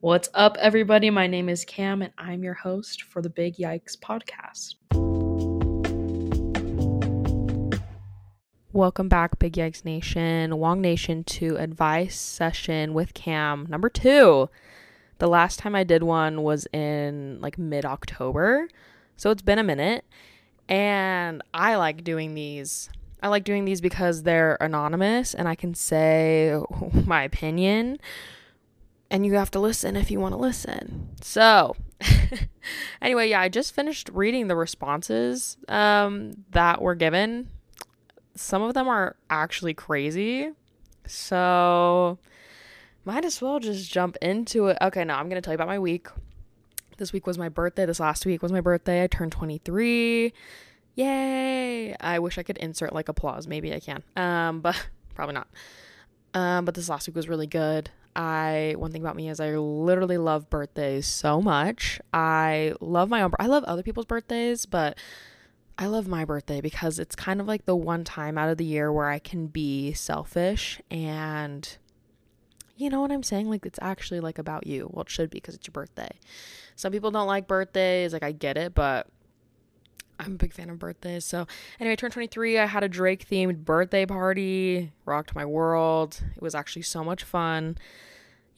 What's up, everybody? My name is Cam, and I'm your host for the Big Yikes podcast. Welcome back, Big Yikes Nation, Wong Nation, to advice session with Cam number two. The last time I did one was in like mid October, so it's been a minute. And I like doing these. I like doing these because they're anonymous and I can say my opinion and you have to listen if you want to listen. So, anyway, yeah, I just finished reading the responses um, that were given. Some of them are actually crazy. So, might as well just jump into it. Okay, now I'm going to tell you about my week. This week was my birthday. This last week was my birthday. I turned 23. Yay! I wish I could insert like applause. Maybe I can. Um, but probably not. Um, but this last week was really good. I one thing about me is I literally love birthdays so much. I love my own I love other people's birthdays, but I love my birthday because it's kind of like the one time out of the year where I can be selfish and you know what I'm saying? Like it's actually like about you. Well, it should be because it's your birthday. Some people don't like birthdays, like I get it, but I'm a big fan of birthdays. So, anyway, turned 23. I had a Drake themed birthday party, rocked my world. It was actually so much fun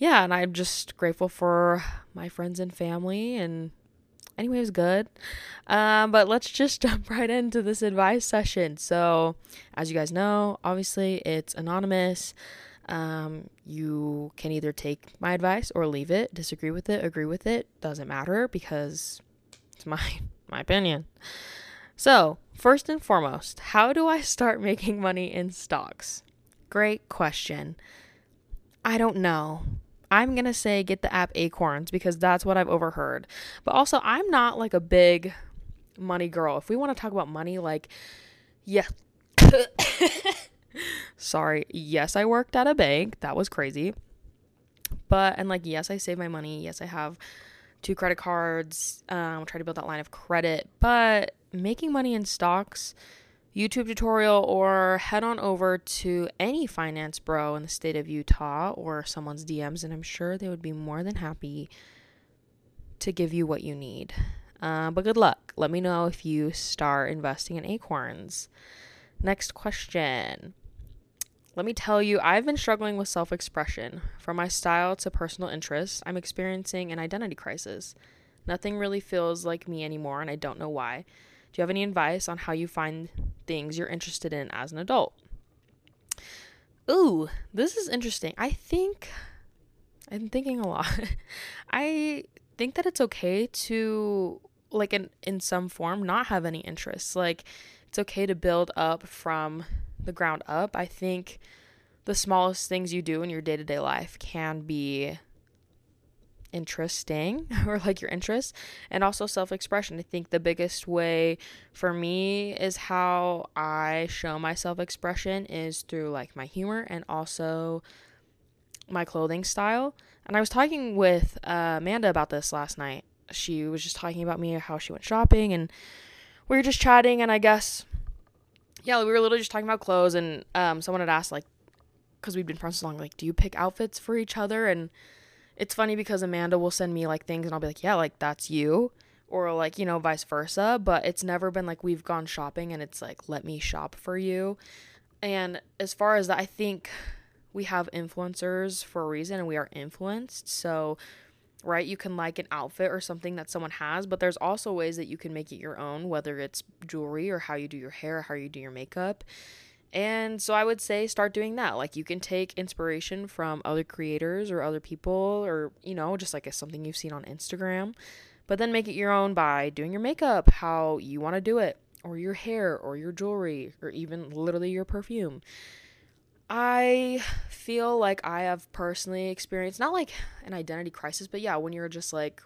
yeah, and I'm just grateful for my friends and family. And anyway, it was good. Um, but let's just jump right into this advice session. So, as you guys know, obviously it's anonymous. Um, you can either take my advice or leave it, disagree with it, agree with it, doesn't matter because it's my my opinion. So, first and foremost, how do I start making money in stocks? Great question. I don't know. I'm going to say get the app Acorns because that's what I've overheard. But also, I'm not like a big money girl. If we want to talk about money, like, yeah. Sorry. Yes, I worked at a bank. That was crazy. But, and like, yes, I save my money. Yes, I have two credit cards. Um, try to build that line of credit. But making money in stocks, YouTube tutorial or head on over to any finance bro in the state of Utah or someone's DMs, and I'm sure they would be more than happy to give you what you need. Uh, but good luck. Let me know if you start investing in acorns. Next question. Let me tell you, I've been struggling with self expression. From my style to personal interests, I'm experiencing an identity crisis. Nothing really feels like me anymore, and I don't know why. Do you have any advice on how you find things you're interested in as an adult? Ooh, this is interesting. I think I'm thinking a lot. I think that it's okay to like in in some form not have any interests. Like it's okay to build up from the ground up. I think the smallest things you do in your day-to-day life can be interesting or like your interests and also self-expression i think the biggest way for me is how i show my self-expression is through like my humor and also my clothing style and i was talking with uh, amanda about this last night she was just talking about me how she went shopping and we were just chatting and i guess yeah we were literally just talking about clothes and um, someone had asked like because we've been friends so long like do you pick outfits for each other and it's funny because Amanda will send me like things and I'll be like, yeah, like that's you. Or like, you know, vice versa. But it's never been like we've gone shopping and it's like, let me shop for you. And as far as that, I think we have influencers for a reason and we are influenced. So, right, you can like an outfit or something that someone has, but there's also ways that you can make it your own, whether it's jewelry or how you do your hair, how you do your makeup. And so I would say start doing that. Like you can take inspiration from other creators or other people or, you know, just like something you've seen on Instagram, but then make it your own by doing your makeup how you want to do it, or your hair, or your jewelry, or even literally your perfume. I feel like I have personally experienced not like an identity crisis, but yeah, when you're just like,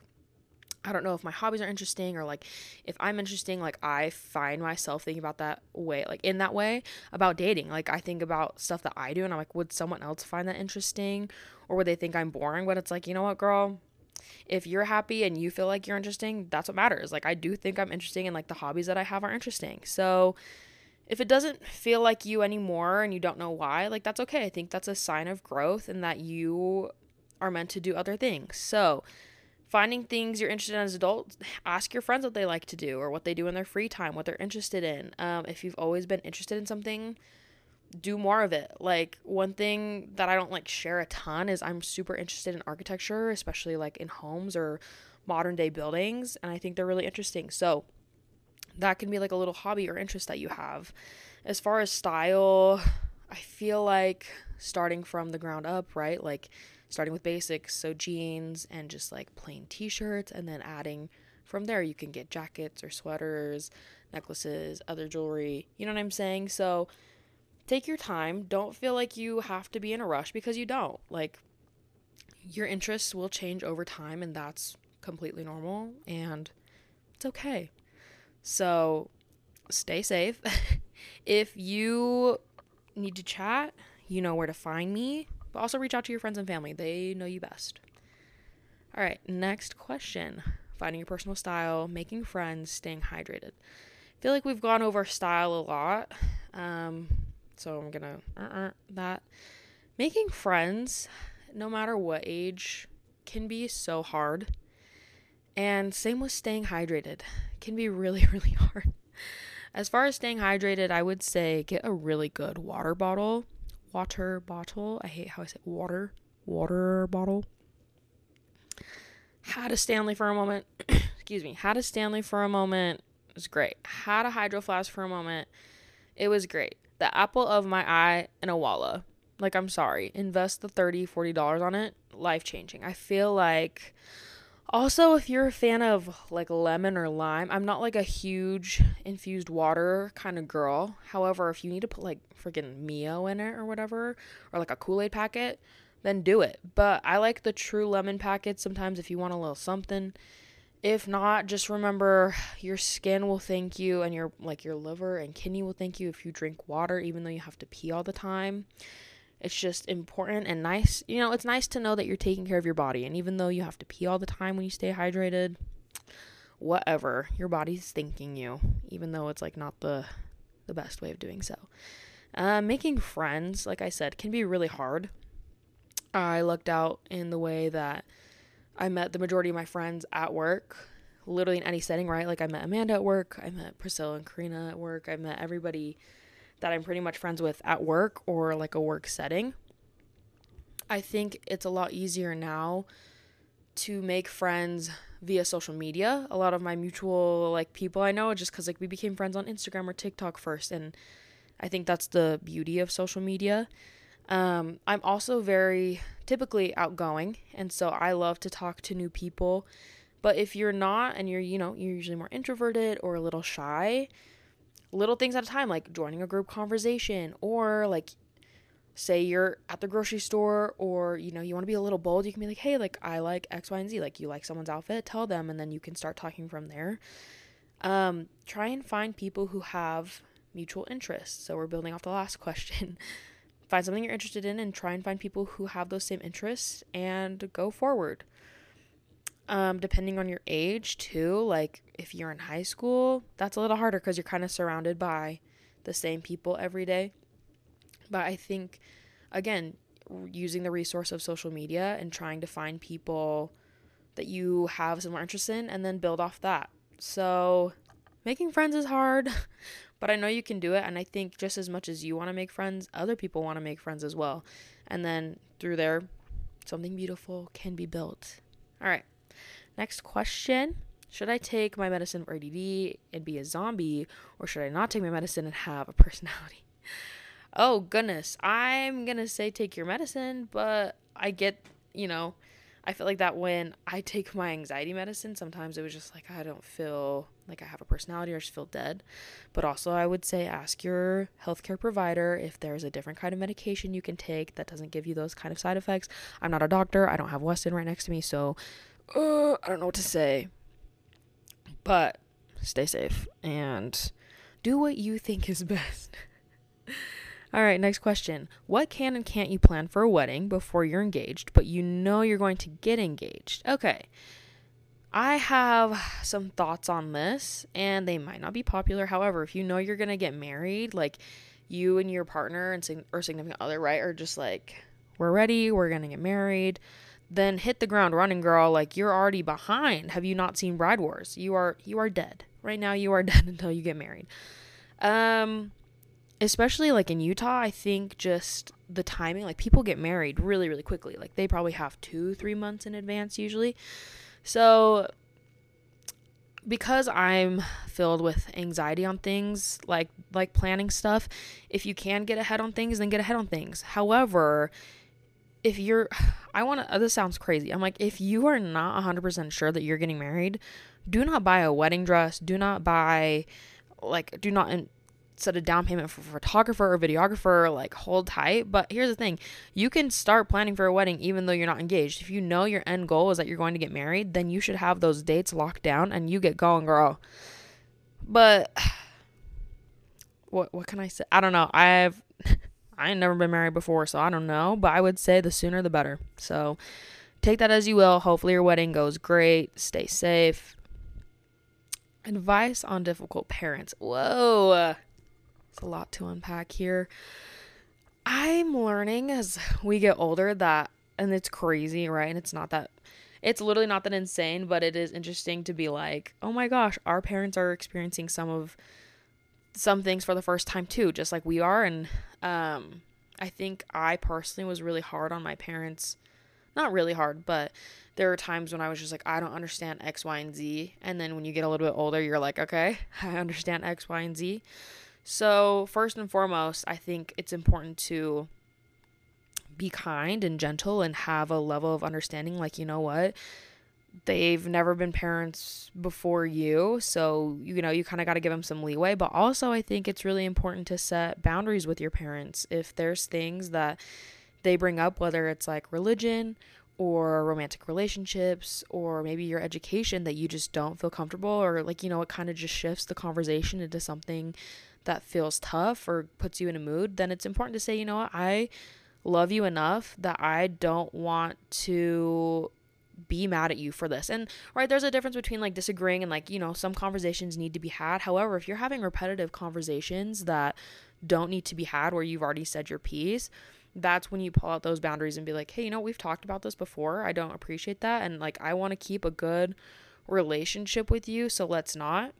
I don't know if my hobbies are interesting or like if I'm interesting, like I find myself thinking about that way, like in that way about dating. Like I think about stuff that I do and I'm like, would someone else find that interesting or would they think I'm boring? But it's like, you know what, girl? If you're happy and you feel like you're interesting, that's what matters. Like I do think I'm interesting and like the hobbies that I have are interesting. So if it doesn't feel like you anymore and you don't know why, like that's okay. I think that's a sign of growth and that you are meant to do other things. So, finding things you're interested in as adults, ask your friends what they like to do or what they do in their free time, what they're interested in. Um, if you've always been interested in something, do more of it. Like one thing that I don't like share a ton is I'm super interested in architecture, especially like in homes or modern day buildings, and I think they're really interesting. So that can be like a little hobby or interest that you have. As far as style, I feel like starting from the ground up, right? Like starting with basics, so jeans and just like plain t-shirts and then adding from there you can get jackets or sweaters, necklaces, other jewelry. You know what I'm saying? So take your time. Don't feel like you have to be in a rush because you don't. Like, your interests will change over time, and that's completely normal and it's okay. So, stay safe. if you need to chat, you know where to find me, but also reach out to your friends and family. They know you best. All right, next question finding your personal style, making friends, staying hydrated. I feel like we've gone over style a lot. Um, so I'm gonna uh-uh, that. Making friends, no matter what age, can be so hard. And same with staying hydrated, can be really, really hard. As far as staying hydrated, I would say get a really good water bottle. Water bottle. I hate how I say water. Water bottle. Had a Stanley for a moment. Excuse me. Had a Stanley for a moment. It was great. Had a hydro flask for a moment. It was great the apple of my eye and a Owala. Like, I'm sorry. Invest the $30, $40 on it. Life changing. I feel like. Also, if you're a fan of like lemon or lime, I'm not like a huge infused water kind of girl. However, if you need to put like freaking Mio in it or whatever, or like a Kool Aid packet, then do it. But I like the true lemon packets sometimes if you want a little something. If not, just remember your skin will thank you and your like your liver and kidney will thank you if you drink water even though you have to pee all the time. It's just important and nice. You know, it's nice to know that you're taking care of your body and even though you have to pee all the time when you stay hydrated, whatever, your body's thanking you even though it's like not the the best way of doing so. Uh, making friends, like I said, can be really hard. I looked out in the way that I met the majority of my friends at work, literally in any setting, right? Like I met Amanda at work, I met Priscilla and Karina at work, I met everybody that I'm pretty much friends with at work or like a work setting. I think it's a lot easier now to make friends via social media. A lot of my mutual like people I know just cuz like we became friends on Instagram or TikTok first and I think that's the beauty of social media. Um, I'm also very typically outgoing, and so I love to talk to new people. But if you're not, and you're, you know, you're usually more introverted or a little shy, little things at a time, like joining a group conversation, or like, say you're at the grocery store, or you know, you want to be a little bold, you can be like, hey, like, I like X, Y, and Z. Like, you like someone's outfit, tell them, and then you can start talking from there. Um, try and find people who have mutual interests. So we're building off the last question find something you're interested in and try and find people who have those same interests and go forward. Um, depending on your age, too, like if you're in high school, that's a little harder because you're kind of surrounded by the same people every day. But I think, again, using the resource of social media and trying to find people that you have some more interest in and then build off that. So, making friends is hard, but I know you can do it. And I think just as much as you want to make friends, other people want to make friends as well. And then through there, something beautiful can be built. All right. Next question Should I take my medicine for ADD and be a zombie, or should I not take my medicine and have a personality? Oh, goodness. I'm going to say take your medicine, but I get, you know, I feel like that when I take my anxiety medicine, sometimes it was just like I don't feel like I have a personality or I just feel dead. But also, I would say ask your healthcare provider if there's a different kind of medication you can take that doesn't give you those kind of side effects. I'm not a doctor, I don't have Weston right next to me, so uh, I don't know what to say. But stay safe and do what you think is best. All right, next question. What can and can't you plan for a wedding before you're engaged, but you know you're going to get engaged? Okay. I have some thoughts on this, and they might not be popular. However, if you know you're going to get married, like you and your partner and or significant other, right, are just like, we're ready, we're going to get married, then hit the ground running, girl. Like you're already behind. Have you not seen Bride Wars? You are you are dead. Right now you are dead until you get married. Um especially like in Utah, I think just the timing, like people get married really, really quickly. Like they probably have two, three months in advance usually. So because I'm filled with anxiety on things like like planning stuff, if you can get ahead on things, then get ahead on things. However, if you're I want to this sounds crazy. I'm like if you are not 100% sure that you're getting married, do not buy a wedding dress, do not buy like do not set a down payment for photographer or videographer, like hold tight. But here's the thing you can start planning for a wedding even though you're not engaged. If you know your end goal is that you're going to get married, then you should have those dates locked down and you get going, girl. But what what can I say? I don't know. I've I ain't never been married before, so I don't know. But I would say the sooner the better. So take that as you will. Hopefully your wedding goes great. Stay safe. Advice on difficult parents. Whoa. It's a lot to unpack here. I'm learning as we get older that, and it's crazy, right? And it's not that, it's literally not that insane, but it is interesting to be like, oh my gosh, our parents are experiencing some of some things for the first time too, just like we are. And um, I think I personally was really hard on my parents. Not really hard, but there were times when I was just like, I don't understand X, Y, and Z. And then when you get a little bit older, you're like, okay, I understand X, Y, and Z. So, first and foremost, I think it's important to be kind and gentle and have a level of understanding like, you know what? They've never been parents before you, so you know, you kind of got to give them some leeway, but also I think it's really important to set boundaries with your parents. If there's things that they bring up whether it's like religion or romantic relationships or maybe your education that you just don't feel comfortable or like you know it kind of just shifts the conversation into something that feels tough or puts you in a mood, then it's important to say, you know what, I love you enough that I don't want to be mad at you for this. And right, there's a difference between like disagreeing and like, you know, some conversations need to be had. However, if you're having repetitive conversations that don't need to be had where you've already said your piece, that's when you pull out those boundaries and be like, hey, you know, we've talked about this before. I don't appreciate that. And like, I want to keep a good relationship with you. So let's not.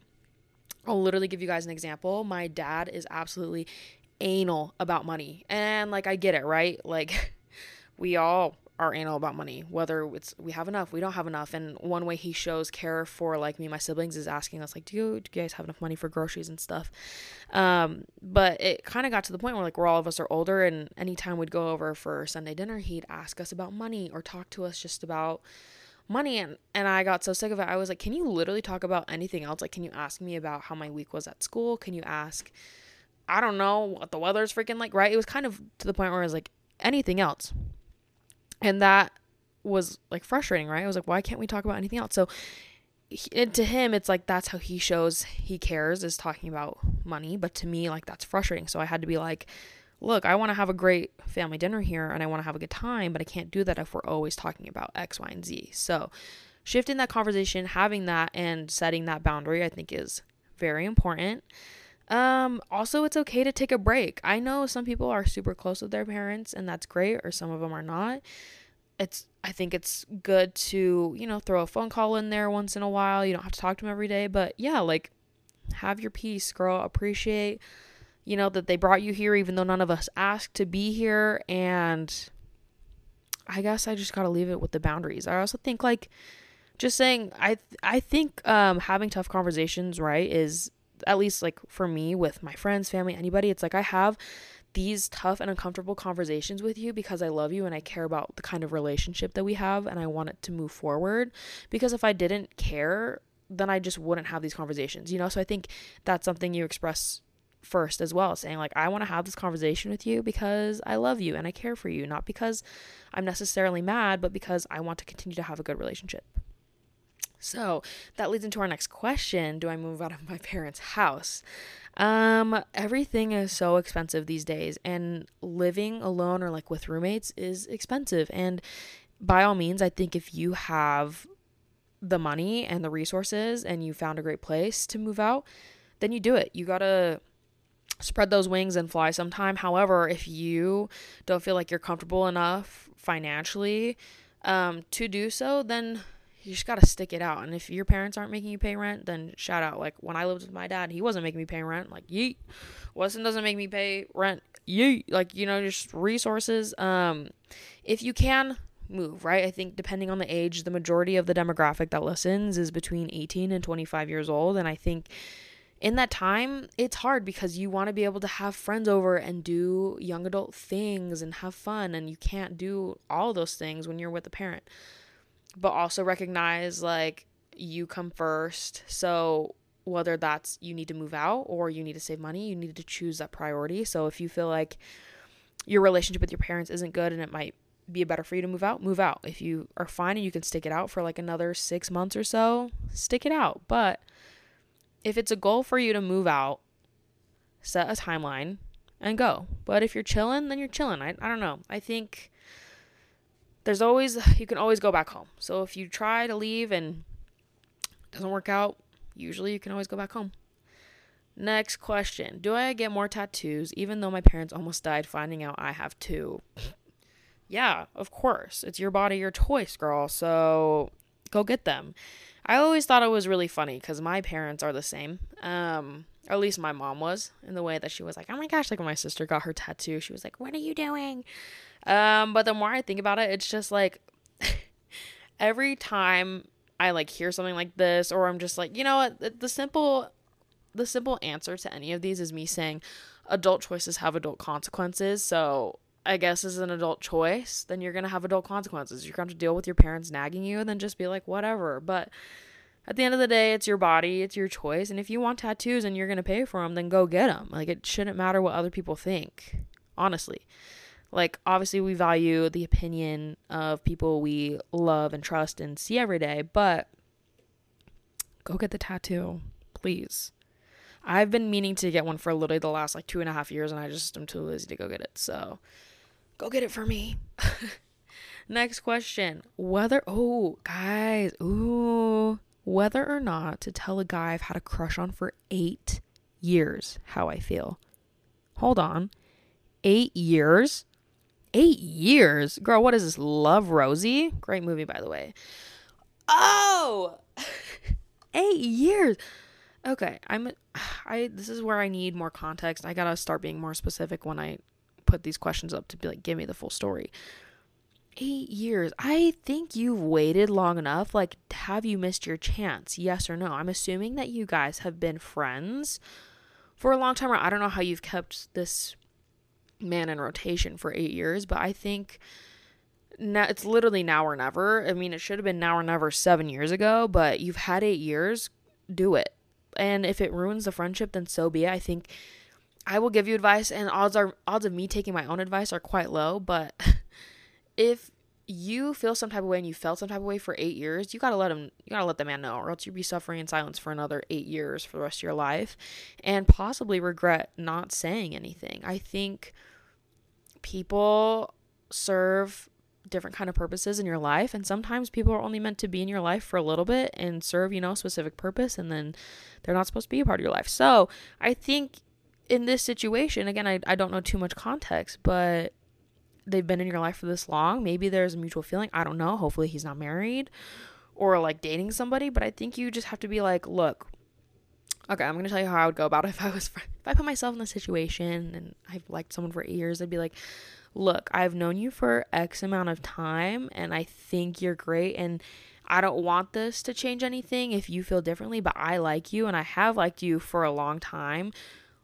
I'll literally give you guys an example. My dad is absolutely anal about money. And like I get it, right? Like we all are anal about money, whether it's we have enough, we don't have enough. And one way he shows care for like me my siblings is asking us like, do you, do you guys have enough money for groceries and stuff? Um, but it kind of got to the point where like we're all of us are older, and anytime we'd go over for Sunday dinner, he'd ask us about money or talk to us just about money and and I got so sick of it. I was like, "Can you literally talk about anything else? Like, can you ask me about how my week was at school? Can you ask I don't know what the weather's freaking like, right? It was kind of to the point where I was like, anything else. And that was like frustrating, right? I was like, why can't we talk about anything else? So he, to him, it's like that's how he shows he cares is talking about money. But to me, like that's frustrating. So I had to be like, look, I want to have a great family dinner here and I want to have a good time, but I can't do that if we're always talking about X, Y, and Z. So, shifting that conversation, having that, and setting that boundary, I think is very important. Um, also, it's okay to take a break. I know some people are super close with their parents, and that's great, or some of them are not. It's I think it's good to, you know, throw a phone call in there once in a while. You don't have to talk to them every day, but yeah, like have your peace, girl. Appreciate you know, that they brought you here even though none of us asked to be here. And I guess I just got to leave it with the boundaries. I also think like just saying, I, I think um, having tough conversations, right, is at least like for me with my friends, family, anybody, it's like I have these tough and uncomfortable conversations with you because I love you and I care about the kind of relationship that we have and I want it to move forward. Because if I didn't care, then I just wouldn't have these conversations, you know? So I think that's something you express first as well, saying, like, I want to have this conversation with you because I love you and I care for you, not because I'm necessarily mad, but because I want to continue to have a good relationship. So that leads into our next question Do I move out of my parents' house? Um, everything is so expensive these days, and living alone or like with roommates is expensive. And by all means, I think if you have the money and the resources and you found a great place to move out, then you do it. You gotta spread those wings and fly sometime. However, if you don't feel like you're comfortable enough financially, um, to do so, then you just gotta stick it out. And if your parents aren't making you pay rent, then shout out. Like when I lived with my dad, he wasn't making me pay rent. Like yeet. Weston doesn't make me pay rent. Yeet. Like you know, just resources. Um, if you can move, right? I think depending on the age, the majority of the demographic that listens is between 18 and 25 years old, and I think in that time, it's hard because you want to be able to have friends over and do young adult things and have fun, and you can't do all those things when you're with a parent but also recognize like you come first. So whether that's you need to move out or you need to save money, you need to choose that priority. So if you feel like your relationship with your parents isn't good and it might be better for you to move out, move out. If you are fine and you can stick it out for like another 6 months or so, stick it out. But if it's a goal for you to move out, set a timeline and go. But if you're chilling, then you're chilling. I, I don't know. I think there's always you can always go back home. So if you try to leave and doesn't work out, usually you can always go back home. Next question. Do I get more tattoos even though my parents almost died finding out I have two? yeah, of course. It's your body, your choice, girl. So go get them. I always thought it was really funny because my parents are the same. Um, at least my mom was in the way that she was like, oh my gosh, like when my sister got her tattoo, she was like, what are you doing? Um, but the more I think about it, it's just like every time I like hear something like this, or I'm just like, you know what, the, simple, the simple answer to any of these is me saying, adult choices have adult consequences. So I guess as an adult choice, then you're gonna have adult consequences. You're gonna have to deal with your parents nagging you, and then just be like, whatever. But at the end of the day, it's your body, it's your choice, and if you want tattoos and you're gonna pay for them, then go get them. Like it shouldn't matter what other people think, honestly. Like, obviously, we value the opinion of people we love and trust and see every day, but go get the tattoo, please. I've been meaning to get one for literally the last like two and a half years, and I just am too lazy to go get it. So, go get it for me. Next question. Whether, oh, guys, ooh, whether or not to tell a guy I've had a crush on for eight years how I feel. Hold on. Eight years? Eight years. Girl, what is this? Love Rosie? Great movie, by the way. Oh, eight years. Okay, I'm. I this is where I need more context. I gotta start being more specific when I put these questions up to be like, give me the full story. Eight years. I think you've waited long enough. Like, have you missed your chance? Yes or no? I'm assuming that you guys have been friends for a long time, or I don't know how you've kept this man in rotation for eight years, but I think now it's literally now or never. I mean, it should have been now or never seven years ago, but you've had eight years, do it. And if it ruins the friendship, then so be it. I think I will give you advice, and odds are odds of me taking my own advice are quite low. But if you feel some type of way and you felt some type of way for eight years, you gotta let him, you gotta let the man know, or else you'll be suffering in silence for another eight years for the rest of your life, and possibly regret not saying anything. I think people serve different kind of purposes in your life and sometimes people are only meant to be in your life for a little bit and serve you know a specific purpose and then they're not supposed to be a part of your life so i think in this situation again i, I don't know too much context but they've been in your life for this long maybe there's a mutual feeling i don't know hopefully he's not married or like dating somebody but i think you just have to be like look okay, I'm gonna tell you how I would go about it if I was if I put myself in the situation and I've liked someone for eight years, I'd be like, look, I've known you for X amount of time and I think you're great and I don't want this to change anything if you feel differently, but I like you and I have liked you for a long time.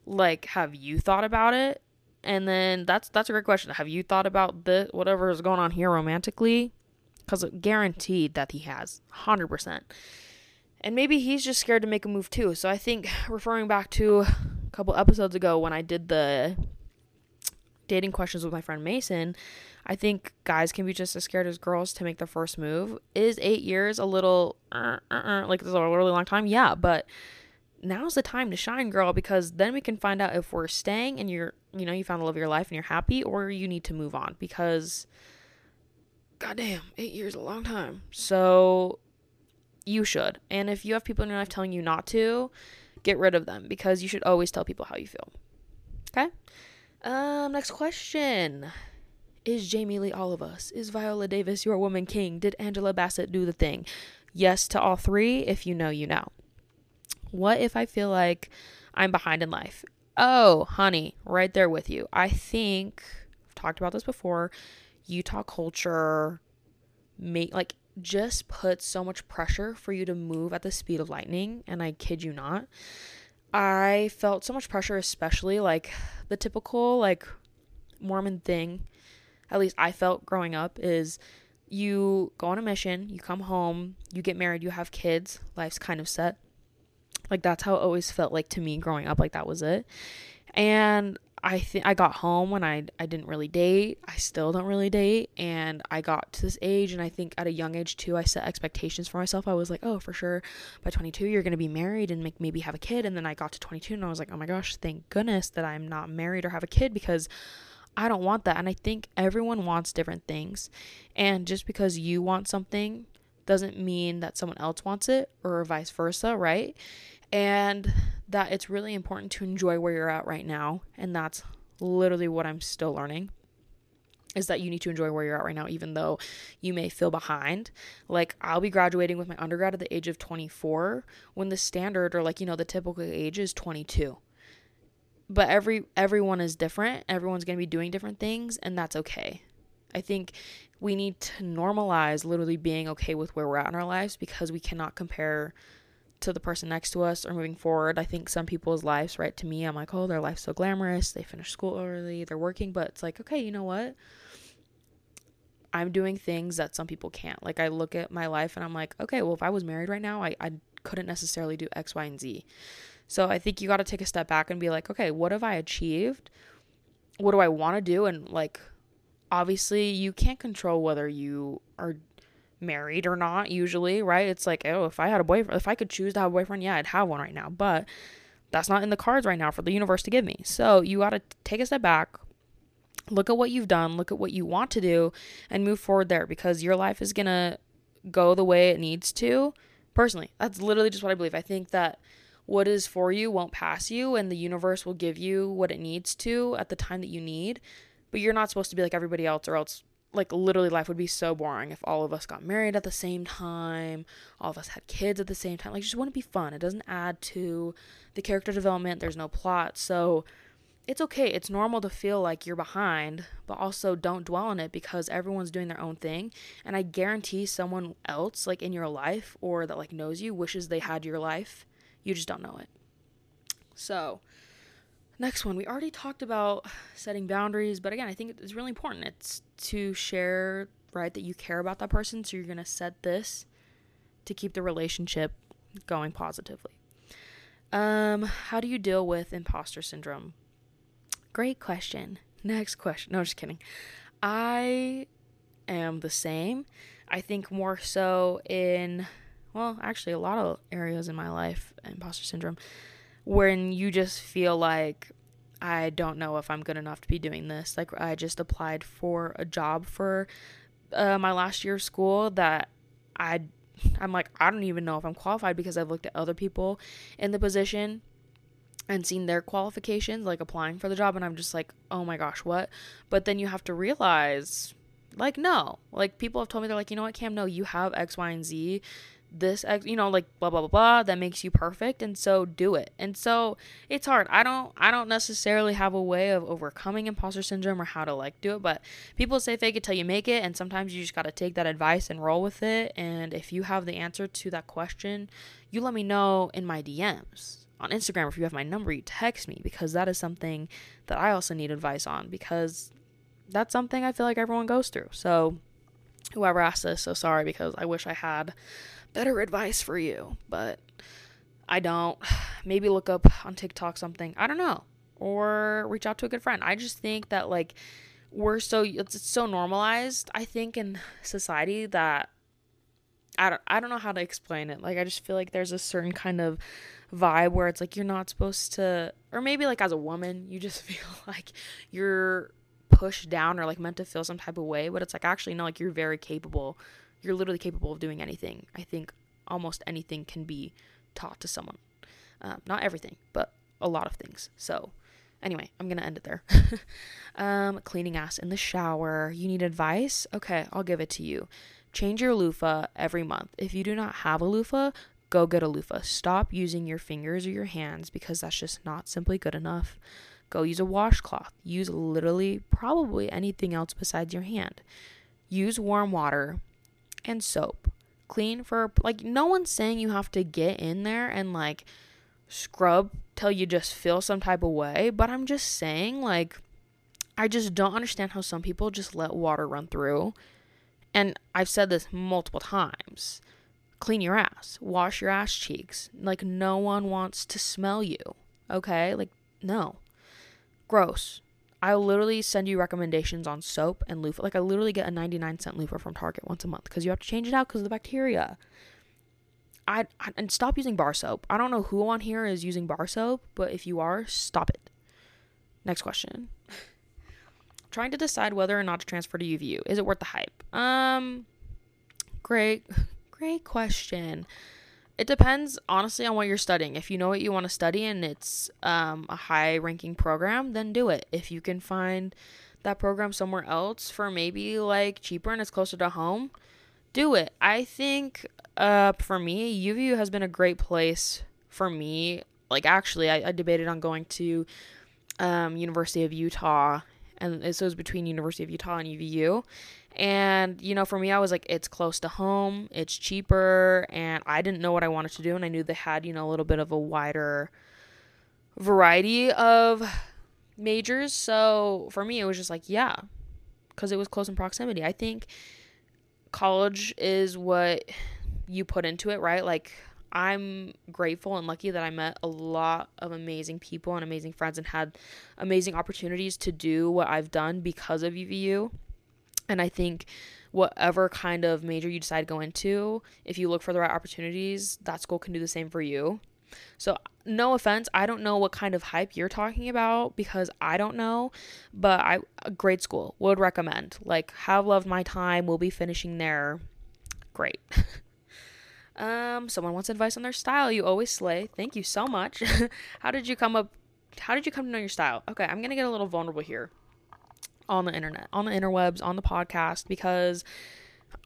Like, have you thought about it? And then that's that's a great question. Have you thought about the whatever is going on here romantically? Because guaranteed that he has, hundred percent. And maybe he's just scared to make a move too. So I think referring back to a couple episodes ago when I did the dating questions with my friend Mason, I think guys can be just as scared as girls to make the first move. Is eight years a little uh, uh, uh, like this is a really long time? Yeah, but now's the time to shine, girl, because then we can find out if we're staying and you're, you know, you found the love of your life and you're happy, or you need to move on because, goddamn, eight years a long time. So you should. And if you have people in your life telling you not to, get rid of them because you should always tell people how you feel. Okay? Um, next question. Is Jamie Lee all of us? Is Viola Davis your woman king? Did Angela Bassett do the thing? Yes to all three. If you know, you know. What if I feel like I'm behind in life? Oh, honey, right there with you. I think I've talked about this before. Utah culture make like just puts so much pressure for you to move at the speed of lightning, and I kid you not. I felt so much pressure, especially like the typical like Mormon thing, at least I felt growing up, is you go on a mission, you come home, you get married, you have kids, life's kind of set. Like that's how it always felt like to me growing up, like that was it. And I think I got home when I I didn't really date. I still don't really date, and I got to this age, and I think at a young age too, I set expectations for myself. I was like, oh, for sure, by 22 you're gonna be married and make, maybe have a kid. And then I got to 22, and I was like, oh my gosh, thank goodness that I'm not married or have a kid because I don't want that. And I think everyone wants different things, and just because you want something doesn't mean that someone else wants it or vice versa, right? And that it's really important to enjoy where you're at right now. And that's literally what I'm still learning is that you need to enjoy where you're at right now, even though you may feel behind. Like, I'll be graduating with my undergrad at the age of 24 when the standard or, like, you know, the typical age is 22. But every everyone is different. Everyone's going to be doing different things and that's okay. I think we need to normalize literally being okay with where we're at in our lives because we cannot compare to the person next to us or moving forward. I think some people's lives, right, to me, I'm like, oh, their life's so glamorous. They finish school early, they're working, but it's like, okay, you know what? I'm doing things that some people can't. Like, I look at my life and I'm like, okay, well, if I was married right now, I, I couldn't necessarily do X, Y, and Z. So I think you got to take a step back and be like, okay, what have I achieved? What do I want to do? And like, obviously, you can't control whether you are married or not usually, right? It's like, oh, if I had a boyfriend, if I could choose to have a boyfriend, yeah, I'd have one right now. But that's not in the cards right now for the universe to give me. So you got to take a step back, look at what you've done, look at what you want to do, and move forward there because your life is going to go the way it needs to. Personally, that's literally just what I believe. I think that what is for you won't pass you, and the universe will give you what it needs to at the time that you need. But you're not supposed to be like everybody else, or else like literally life would be so boring if all of us got married at the same time, all of us had kids at the same time. Like just wouldn't be fun. It doesn't add to the character development. There's no plot. So it's okay. It's normal to feel like you're behind, but also don't dwell on it because everyone's doing their own thing. And I guarantee someone else like in your life or that like knows you wishes they had your life. You just don't know it. So, Next one, we already talked about setting boundaries, but again, I think it's really important. It's to share, right, that you care about that person. So you're going to set this to keep the relationship going positively. Um, how do you deal with imposter syndrome? Great question. Next question. No, just kidding. I am the same. I think more so in, well, actually, a lot of areas in my life, imposter syndrome when you just feel like I don't know if I'm good enough to be doing this. Like I just applied for a job for uh, my last year of school that I I'm like I don't even know if I'm qualified because I've looked at other people in the position and seen their qualifications like applying for the job and I'm just like, "Oh my gosh, what?" But then you have to realize like no. Like people have told me they're like, "You know what, Cam, no, you have X, Y, and Z this you know like blah blah blah blah that makes you perfect and so do it. And so it's hard. I don't i don't necessarily have a way of overcoming imposter syndrome or how to like do it but people say fake it till you make it and sometimes you just got to take that advice and roll with it and if you have the answer to that question you let me know in my dms on instagram if you have my number you text me because that is something that i also need advice on because that's something i feel like everyone goes through. So whoever asked this so sorry because i wish i had better advice for you, but I don't. Maybe look up on TikTok something. I don't know. Or reach out to a good friend. I just think that like we're so it's so normalized, I think in society that I don't I don't know how to explain it. Like I just feel like there's a certain kind of vibe where it's like you're not supposed to or maybe like as a woman, you just feel like you're pushed down or like meant to feel some type of way, but it's like actually no like you're very capable you're literally capable of doing anything. I think almost anything can be taught to someone. Um, not everything, but a lot of things. So Anyway, I'm gonna end it there. um, cleaning ass in the shower. You need advice? Okay, I'll give it to you. Change your loofah every month. If you do not have a loofah, go get a loofah. Stop using your fingers or your hands because that's just not simply good enough. Go use a washcloth. Use literally probably anything else besides your hand. Use warm water and soap. Clean for like no one's saying you have to get in there and like scrub till you just feel some type of way, but I'm just saying like I just don't understand how some people just let water run through. And I've said this multiple times. Clean your ass, wash your ass cheeks. Like no one wants to smell you. Okay? Like no. Gross. I literally send you recommendations on soap and loofah. Like I literally get a 99 cent loofah from Target once a month because you have to change it out because of the bacteria. I, I and stop using bar soap. I don't know who on here is using bar soap, but if you are, stop it. Next question. Trying to decide whether or not to transfer to UVU. Is it worth the hype? Um great great question. It depends, honestly, on what you're studying. If you know what you want to study and it's um, a high ranking program, then do it. If you can find that program somewhere else for maybe like cheaper and it's closer to home, do it. I think uh, for me, UVU has been a great place for me. Like, actually, I, I debated on going to um, University of Utah, and it was between University of Utah and UVU. And, you know, for me, I was like, it's close to home, it's cheaper, and I didn't know what I wanted to do. And I knew they had, you know, a little bit of a wider variety of majors. So for me, it was just like, yeah, because it was close in proximity. I think college is what you put into it, right? Like, I'm grateful and lucky that I met a lot of amazing people and amazing friends and had amazing opportunities to do what I've done because of UVU. And I think whatever kind of major you decide to go into, if you look for the right opportunities, that school can do the same for you. So, no offense, I don't know what kind of hype you're talking about because I don't know, but I great school would recommend. Like, have loved my time. We'll be finishing there. Great. um, someone wants advice on their style. You always slay. Thank you so much. how did you come up? How did you come to know your style? Okay, I'm gonna get a little vulnerable here on the internet, on the interwebs, on the podcast because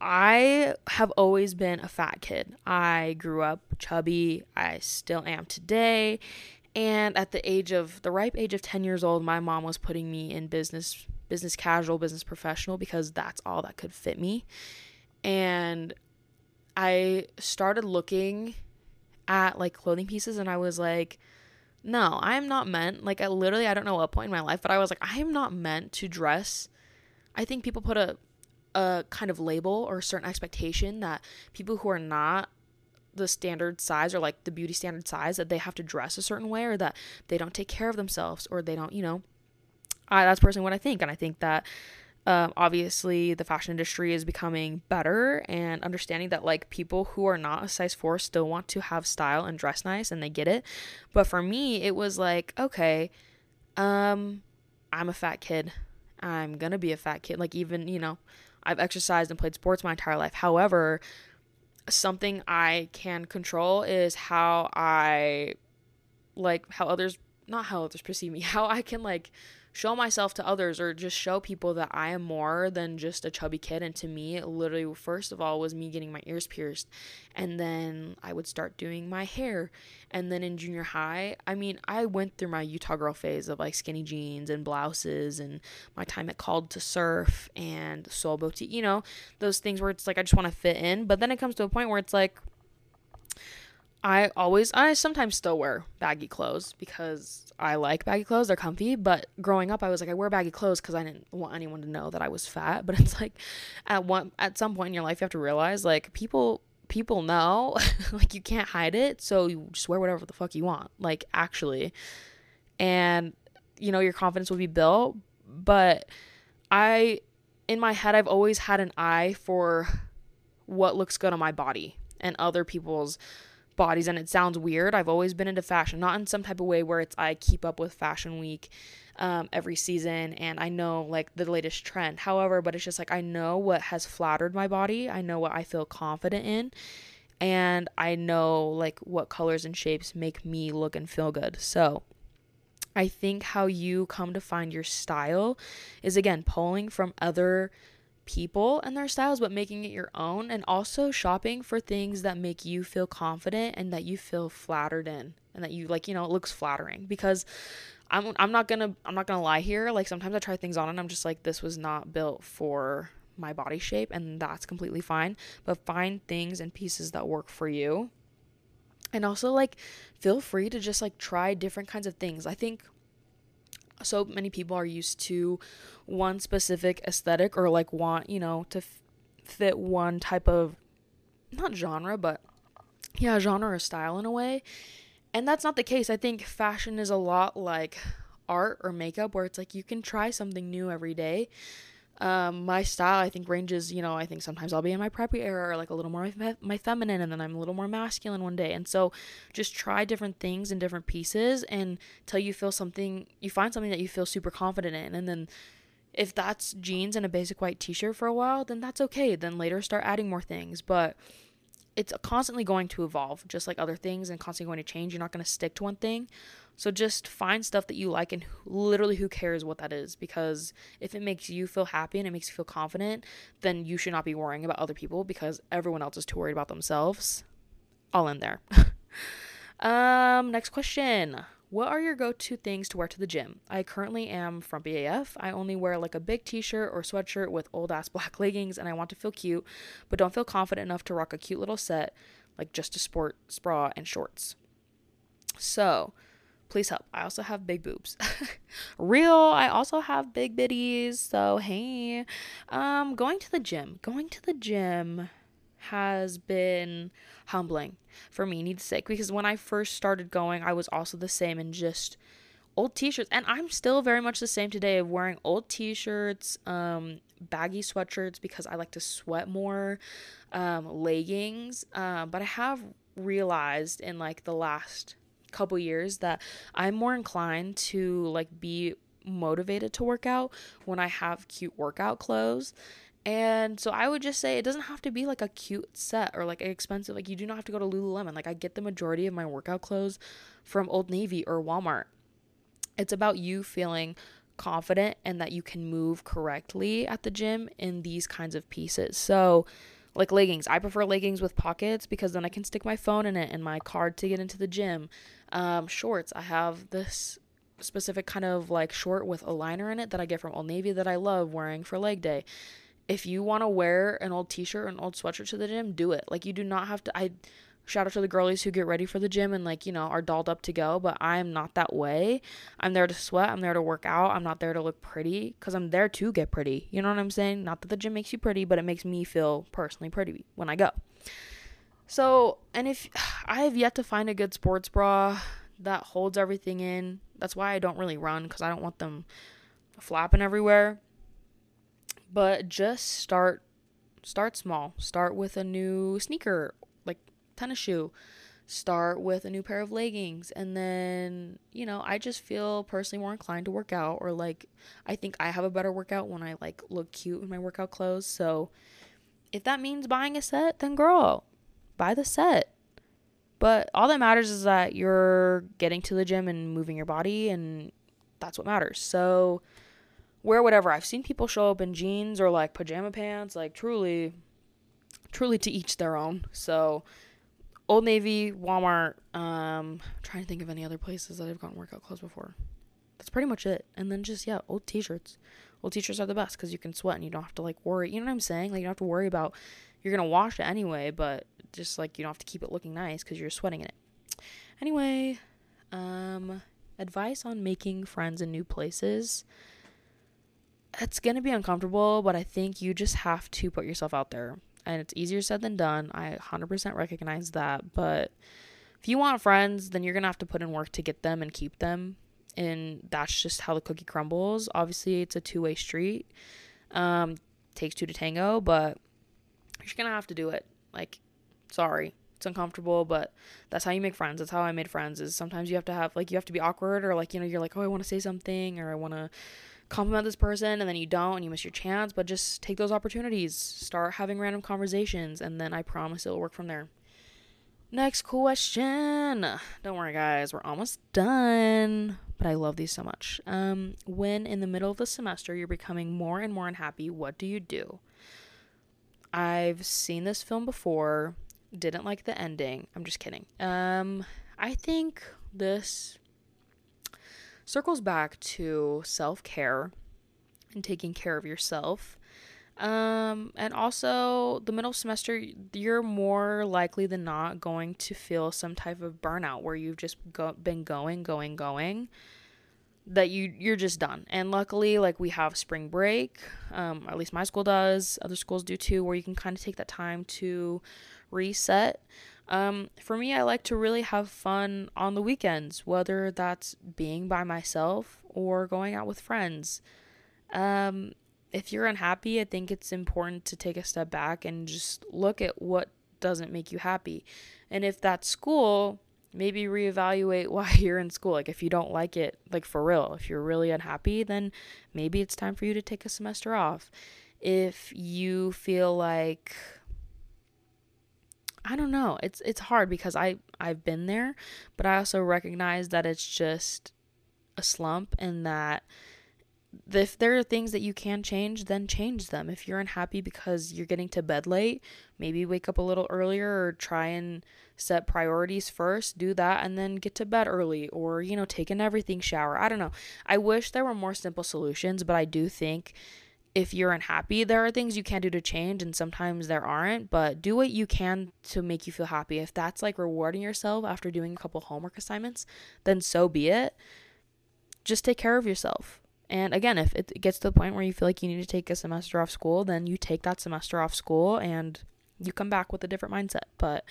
I have always been a fat kid. I grew up chubby. I still am today. And at the age of the ripe age of 10 years old, my mom was putting me in business business casual, business professional because that's all that could fit me. And I started looking at like clothing pieces and I was like, no, I am not meant, like, I literally, I don't know what point in my life, but I was like, I am not meant to dress. I think people put a, a kind of label or a certain expectation that people who are not the standard size or like the beauty standard size that they have to dress a certain way or that they don't take care of themselves or they don't, you know, I, that's personally what I think. And I think that um, obviously the fashion industry is becoming better and understanding that like people who are not a size 4 still want to have style and dress nice and they get it. But for me it was like okay um i'm a fat kid. I'm gonna be a fat kid. Like even you know i've exercised and played sports my entire life. However something i can control is how i like how others not how others perceive me how i can like show myself to others or just show people that I am more than just a chubby kid. And to me, it literally, first of all, was me getting my ears pierced. And then I would start doing my hair. And then in junior high, I mean, I went through my Utah girl phase of like skinny jeans and blouses and my time at Called to Surf and Soul Boutique, you know, those things where it's like I just want to fit in. But then it comes to a point where it's like, I always, I sometimes still wear baggy clothes because I like baggy clothes. They're comfy. But growing up, I was like, I wear baggy clothes because I didn't want anyone to know that I was fat. But it's like, at one, at some point in your life, you have to realize like people, people know, like you can't hide it. So you just wear whatever the fuck you want. Like actually, and you know your confidence will be built. But I, in my head, I've always had an eye for what looks good on my body and other people's bodies and it sounds weird. I've always been into fashion, not in some type of way where it's I keep up with fashion week um, every season and I know like the latest trend. However, but it's just like I know what has flattered my body. I know what I feel confident in and I know like what colors and shapes make me look and feel good. So, I think how you come to find your style is again pulling from other people and their styles, but making it your own, and also shopping for things that make you feel confident and that you feel flattered in, and that you like, you know, it looks flattering. Because I'm I'm not gonna I'm not gonna lie here. Like sometimes I try things on and I'm just like, this was not built for my body shape, and that's completely fine. But find things and pieces that work for you and also like feel free to just like try different kinds of things i think so many people are used to one specific aesthetic or like want you know to f- fit one type of not genre but yeah genre or style in a way. And that's not the case. I think fashion is a lot like art or makeup where it's like you can try something new every day um, my style I think ranges. You know, I think sometimes I'll be in my preppy era or like a little more my, my feminine, and then I'm a little more masculine one day. And so, just try different things and different pieces until you feel something. You find something that you feel super confident in, and then if that's jeans and a basic white t-shirt for a while, then that's okay. Then later start adding more things, but it's constantly going to evolve, just like other things, and constantly going to change. You're not going to stick to one thing. So just find stuff that you like, and literally, who cares what that is? Because if it makes you feel happy and it makes you feel confident, then you should not be worrying about other people because everyone else is too worried about themselves. All in there. um, next question. What are your go to things to wear to the gym? I currently am from BAF. I only wear like a big t shirt or sweatshirt with old ass black leggings, and I want to feel cute, but don't feel confident enough to rock a cute little set like just a sport bra and shorts. So, please help. I also have big boobs. Real, I also have big bitties. So, hey. Um going to the gym. Going to the gym has been humbling for me, need say, because when I first started going, I was also the same and just old t-shirts and i'm still very much the same today of wearing old t-shirts um, baggy sweatshirts because i like to sweat more um, leggings um, but i have realized in like the last couple years that i'm more inclined to like be motivated to work out when i have cute workout clothes and so I would just say it doesn't have to be like a cute set or like expensive. Like you do not have to go to Lululemon. Like I get the majority of my workout clothes from Old Navy or Walmart. It's about you feeling confident and that you can move correctly at the gym in these kinds of pieces. So, like leggings, I prefer leggings with pockets because then I can stick my phone in it and my card to get into the gym. Um, shorts, I have this specific kind of like short with a liner in it that I get from Old Navy that I love wearing for leg day if you want to wear an old t-shirt or an old sweatshirt to the gym, do it. Like you do not have to I shout out to the girlies who get ready for the gym and like, you know, are dolled up to go, but I am not that way. I'm there to sweat, I'm there to work out. I'm not there to look pretty cuz I'm there to get pretty. You know what I'm saying? Not that the gym makes you pretty, but it makes me feel personally pretty when I go. So, and if I have yet to find a good sports bra that holds everything in, that's why I don't really run cuz I don't want them flapping everywhere but just start start small. Start with a new sneaker, tennis shoe. Start with a new pair of leggings and then, you know, I just feel personally more inclined to work out or like I think I have a better workout when I like look cute in my workout clothes. So if that means buying a set, then girl, buy the set. But all that matters is that you're getting to the gym and moving your body and that's what matters. So wear whatever. I've seen people show up in jeans or like pajama pants, like truly, truly to each their own. So, Old Navy, Walmart. Um, trying to think of any other places that I've gotten workout clothes before. That's pretty much it. And then just yeah, old t-shirts. Old t-shirts are the best because you can sweat and you don't have to like worry. You know what I'm saying? Like you don't have to worry about you're gonna wash it anyway, but just like you don't have to keep it looking nice because you're sweating in it. Anyway, um, advice on making friends in new places it's to be uncomfortable, but I think you just have to put yourself out there. And it's easier said than done. I 100% recognize that. But if you want friends, then you're going to have to put in work to get them and keep them. And that's just how the cookie crumbles. Obviously, it's a two way street. Um, takes two to tango, but you're just going to have to do it. Like, sorry. It's uncomfortable, but that's how you make friends. That's how I made friends. Is sometimes you have to have like you have to be awkward or like you know you're like oh I want to say something or I want to compliment this person and then you don't and you miss your chance, but just take those opportunities. Start having random conversations and then I promise it'll work from there. Next question. Don't worry, guys, we're almost done. but I love these so much. Um, when in the middle of the semester you're becoming more and more unhappy, what do you do? I've seen this film before, didn't like the ending. I'm just kidding. Um, I think this circles back to self care and taking care of yourself. Um, and also, the middle semester, you're more likely than not going to feel some type of burnout where you've just go- been going, going, going. That you you're just done. And luckily, like we have spring break. Um, at least my school does. Other schools do too, where you can kind of take that time to reset. Um, for me, I like to really have fun on the weekends, whether that's being by myself or going out with friends. Um, if you're unhappy, I think it's important to take a step back and just look at what doesn't make you happy. And if that's school, maybe reevaluate why you're in school. Like if you don't like it, like for real, if you're really unhappy, then maybe it's time for you to take a semester off. If you feel like I don't know, it's it's hard because I I've been there, but I also recognize that it's just a slump and that if there are things that you can change, then change them. If you're unhappy because you're getting to bed late, maybe wake up a little earlier or try and set priorities first. Do that and then get to bed early or, you know, take an everything shower. I don't know. I wish there were more simple solutions, but I do think if you're unhappy, there are things you can do to change, and sometimes there aren't, but do what you can to make you feel happy. If that's like rewarding yourself after doing a couple homework assignments, then so be it. Just take care of yourself and again, if it gets to the point where you feel like you need to take a semester off school, then you take that semester off school and you come back with a different mindset. But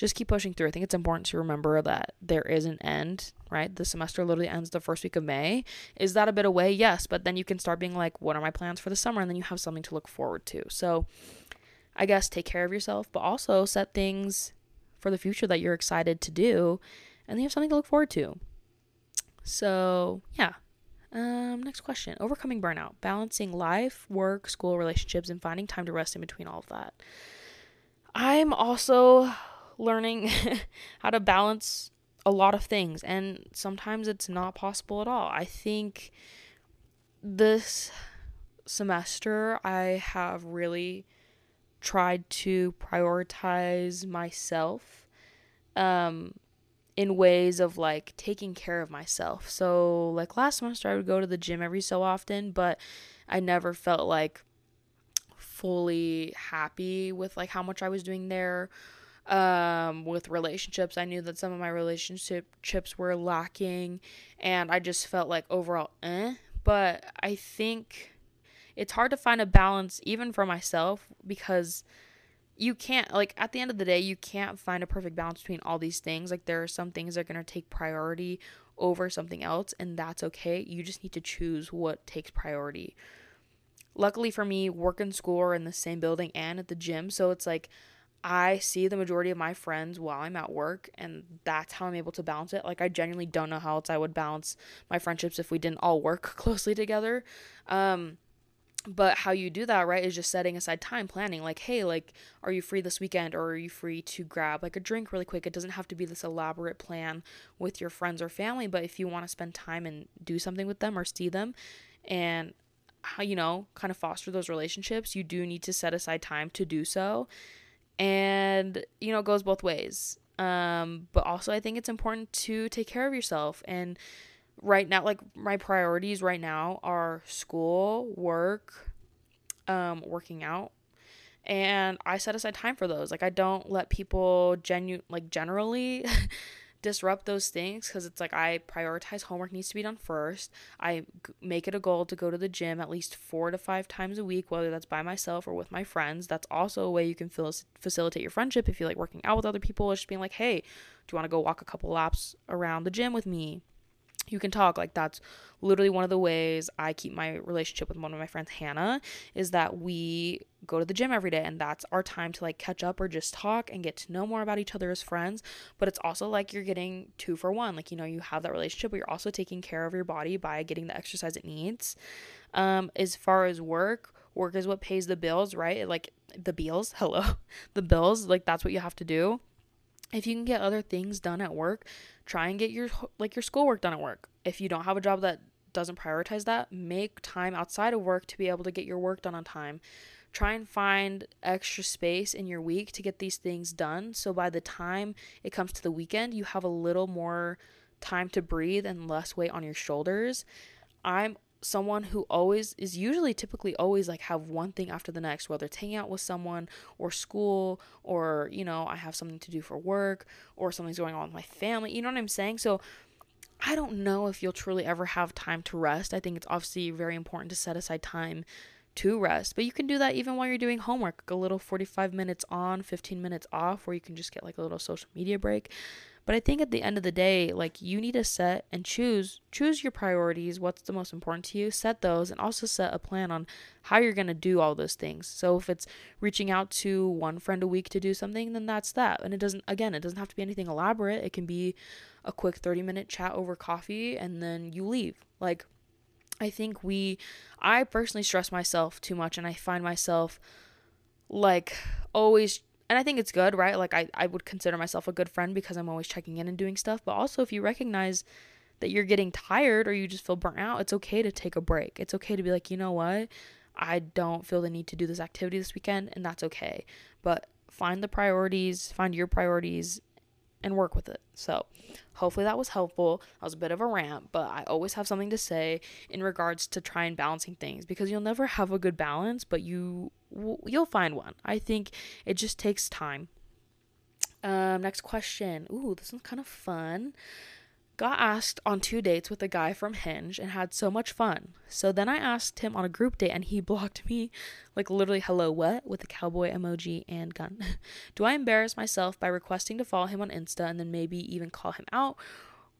just keep pushing through. I think it's important to remember that there is an end, right? The semester literally ends the first week of May. Is that a bit away? Yes, but then you can start being like, what are my plans for the summer? And then you have something to look forward to. So I guess take care of yourself, but also set things for the future that you're excited to do, and you have something to look forward to. So, yeah, um, next question. Overcoming burnout, balancing life, work, school, relationships, and finding time to rest in between all of that. I'm also learning how to balance a lot of things, and sometimes it's not possible at all. I think this semester I have really tried to prioritize myself um, in ways of like taking care of myself. So, like last semester, I would go to the gym every so often, but I never felt like fully happy with like how much I was doing there. Um, with relationships, I knew that some of my relationships were lacking, and I just felt like overall, eh. But I think it's hard to find a balance even for myself because you can't like at the end of the day you can't find a perfect balance between all these things. Like there are some things that are going to take priority over something else and that's okay. You just need to choose what takes priority. Luckily for me work and school are in the same building and at the gym so it's like i see the majority of my friends while i'm at work and that's how i'm able to balance it. Like i genuinely don't know how else i would balance my friendships if we didn't all work closely together. Um but how you do that right is just setting aside time planning like hey like are you free this weekend or are you free to grab like a drink really quick? It doesn't have to be this elaborate plan with your friends or family but if you want to spend time and do something with them or see them and how you know kind of foster those relationships you do need to set aside time to do so and you know it goes both ways um but also i think it's important to take care of yourself and right now like my priorities right now are school, work, um working out. And I set aside time for those. Like I don't let people genu like generally disrupt those things because it's like I prioritize homework needs to be done first. I g- make it a goal to go to the gym at least four to five times a week, whether that's by myself or with my friends. That's also a way you can fil- facilitate your friendship if you like working out with other people. It's just being like, hey, do you want to go walk a couple laps around the gym with me? You can talk like that's literally one of the ways i keep my relationship with one of my friends hannah is that we go to the gym every day and that's our time to like catch up or just talk and get to know more about each other as friends. But it's also like you're getting two for one like you know you have that relationship but you're also taking care of your body by getting the exercise it needs. Um as far as work work is what pays the bills right? Like the bills hello the bills like that's what you have to do if you can get other things done at work, try and get your like your schoolwork done at work. If you don't have a job that doesn't prioritize that, make time outside of work to be able to get your work done on time. Try and find extra space in your week to get these things done. So by the time it comes to the weekend, you have a little more time to breathe and less weight on your shoulders. I'm someone who always is usually typically always like have one thing after the next whether it's hanging out with someone or school or you know i have something to do for work or something's going on with my family you know what i'm saying? So i don't know if you'll truly ever have time to rest. I think it's obviously very important to set aside time to rest but you can do that even while you're doing homework a little 45 minutes on 15 minutes off where you can just get like a little social media break but I think at the end of the day, like you need to set and choose choose your priorities, what's the most important to you, set those and also set a plan on how you're going to do all those things. So if it's reaching out to one friend a week to do something, then that's that. And it doesn't again, it doesn't have to be anything elaborate. It can be a quick 30-minute chat over coffee and then you leave. Like I think we I personally stress myself too much and I find myself like always and I think it's good, right? Like I, I would consider myself a good friend because I'm always checking in and doing stuff. But also if you recognize that you're getting tired or you just feel burnt out, it's okay to take a break. It's okay to be like, you know what? I don't feel the need to do this activity this weekend, and that's okay. But find the priorities, find your priorities, and work with it. So, hopefully that was helpful. That was a bit of a rant, but I always have something to say in regards to try and balancing things because you'll never have a good balance, but you you'll find one. I think it just takes time. Um, next question. Ooh, this one's kind of fun. Got asked on two dates with a guy from Hinge and had so much fun. So then I asked him on a group date and he blocked me, like literally, hello, what? With a cowboy emoji and gun. Do I embarrass myself by requesting to follow him on Insta and then maybe even call him out?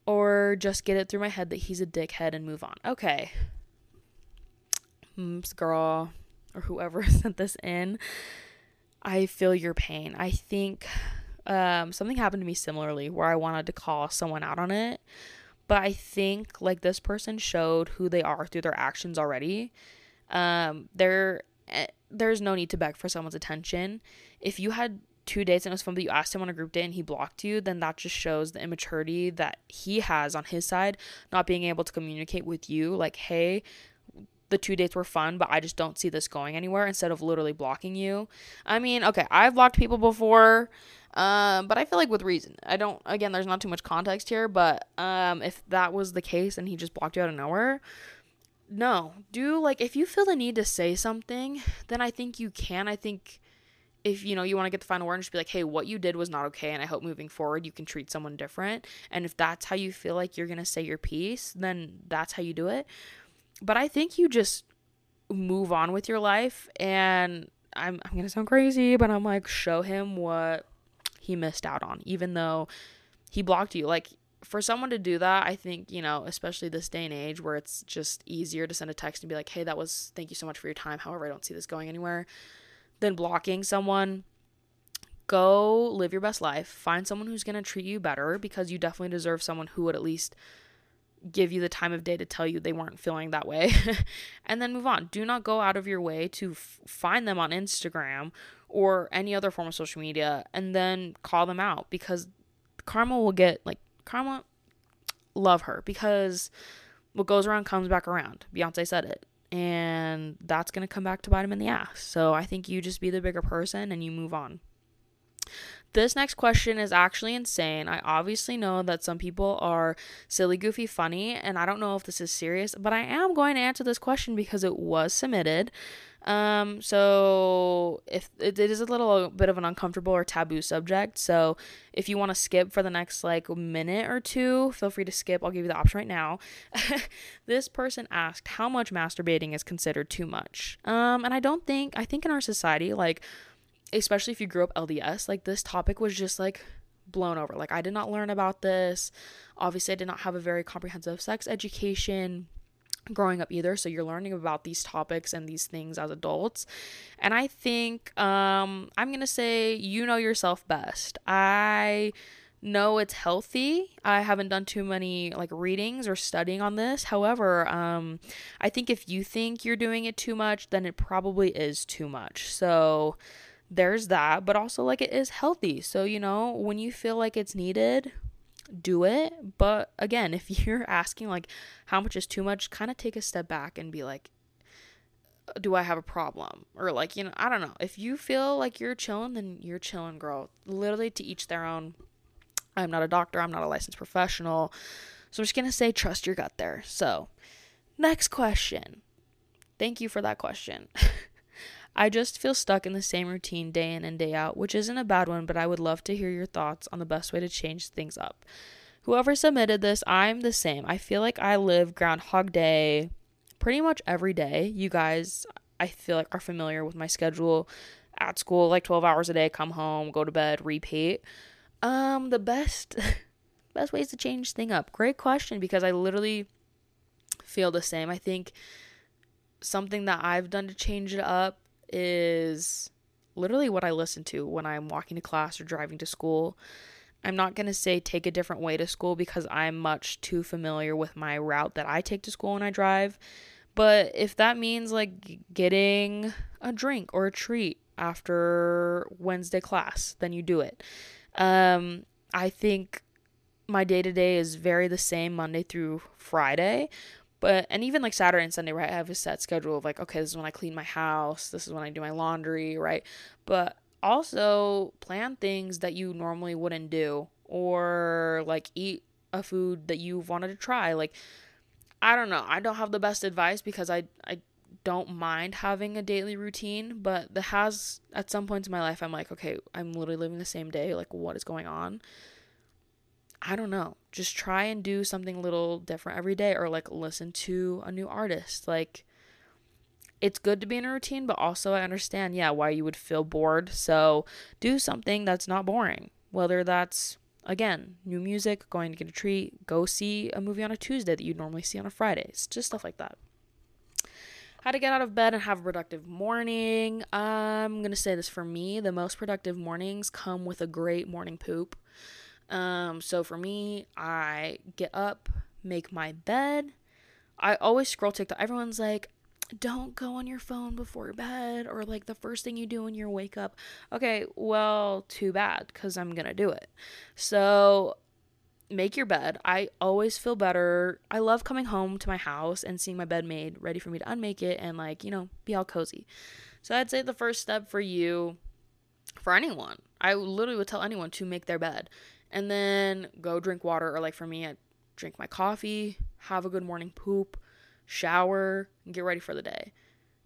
Or just get it through my head that he's a dickhead and move on? Okay. Mm, Oops, girl, or whoever sent this in, I feel your pain. I think um, something happened to me similarly where I wanted to call someone out on it. But I think like this person showed who they are through their actions already. Um, there, eh, there's no need to beg for someone's attention. If you had two dates and it was fun, but you asked him on a group date and he blocked you, then that just shows the immaturity that he has on his side, not being able to communicate with you, like, hey, the two dates were fun, but I just don't see this going anywhere instead of literally blocking you. I mean, okay, I've blocked people before. Um, but I feel like with reason. I don't again there's not too much context here, but um if that was the case and he just blocked you out of nowhere, no. Do like if you feel the need to say something, then I think you can. I think if you know you want to get the final word and just be like, hey, what you did was not okay, and I hope moving forward you can treat someone different. And if that's how you feel like you're gonna say your piece, then that's how you do it. But I think you just move on with your life and I'm I'm gonna sound crazy, but I'm like, show him what he missed out on, even though he blocked you. Like for someone to do that, I think, you know, especially this day and age where it's just easier to send a text and be like, hey, that was, thank you so much for your time. However, I don't see this going anywhere, than blocking someone. Go live your best life. Find someone who's going to treat you better because you definitely deserve someone who would at least give you the time of day to tell you they weren't feeling that way and then move on. Do not go out of your way to f- find them on Instagram or any other form of social media and then call them out because karma will get like karma love her because what goes around comes back around. Beyonce said it. And that's going to come back to bite him in the ass. So I think you just be the bigger person and you move on. This next question is actually insane. I obviously know that some people are silly, goofy, funny, and I don't know if this is serious, but I am going to answer this question because it was submitted. Um, so if it, it is a little bit of an uncomfortable or taboo subject, so if you want to skip for the next like minute or two, feel free to skip. I'll give you the option right now. this person asked how much masturbating is considered too much. Um, and I don't think I think in our society like especially if you grew up LDS, like this topic was just like blown over. Like I did not learn about this. Obviously, I did not have a very comprehensive sex education growing up either so you're learning about these topics and these things as adults. And i think um i'm going to say you know yourself best. I know it's healthy. I haven't done too many like readings or studying on this. However um i think if you think you're doing it too much then it probably is too much. So there's that, but also like it is healthy. So, you know, when you feel like it's needed, do it. But again, if you're asking like how much is too much, kind of take a step back and be like, do I have a problem? Or like, you know, I don't know. If you feel like you're chilling, then you're chilling, girl. Literally to each their own. I'm not a doctor, I'm not a licensed professional. So I'm just going to say trust your gut there. So, next question. Thank you for that question. I just feel stuck in the same routine day in and day out, which isn't a bad one, but I would love to hear your thoughts on the best way to change things up. Whoever submitted this, I'm the same. I feel like I live Groundhog Day pretty much every day. You guys, I feel like, are familiar with my schedule at school, like 12 hours a day, come home, go to bed, repeat. Um, the best best ways to change thing up. Great question because I literally feel the same. I think something that I've done to change it up is literally what I listen to when I'm walking to class or driving to school. I'm not going to say take a different way to school because I'm much too familiar with my route that I take to school when I drive. But if that means like getting a drink or a treat after Wednesday class, then you do it. Um, I think my day to day is very the same Monday through Friday, but and even like Saturday and Sunday, right? I have a set schedule of like, okay, this is when I clean my house, this is when I do my laundry, right? But also plan things that you normally wouldn't do or like eat a food that you've wanted to try. Like I don't know. I don't have the best advice because I I don't mind having a daily routine, but the has at some points in my life I'm like, okay, I'm literally living the same day. Like what is going on? I don't know. Just try and do something a little different every day or like listen to a new artist. Like it's good to be in a routine, but also I understand, yeah, why you would feel bored. So do something that's not boring. Whether that's again, new music, going to get a treat, go see a movie on a Tuesday that you'd normally see on a Friday. It's just stuff like that. How to get out of bed and have a productive morning. I'm going to say this for me the most productive mornings come with a great morning poop. Um, so for me, I get up, make my bed. I always scroll TikTok. Everyone's like, don't go on your phone before bed or like the first thing you do when you wake up. Okay, well, too bad because I'm going to do it. So make your bed. I always feel better. I love coming home to my house and seeing my bed made, ready for me to unmake it and like, you know, be all cozy. So I'd say the first step for you, for anyone, I literally would tell anyone to make their bed and then go drink water or like for me I drink my coffee, have a good morning poop, shower, and get ready for the day.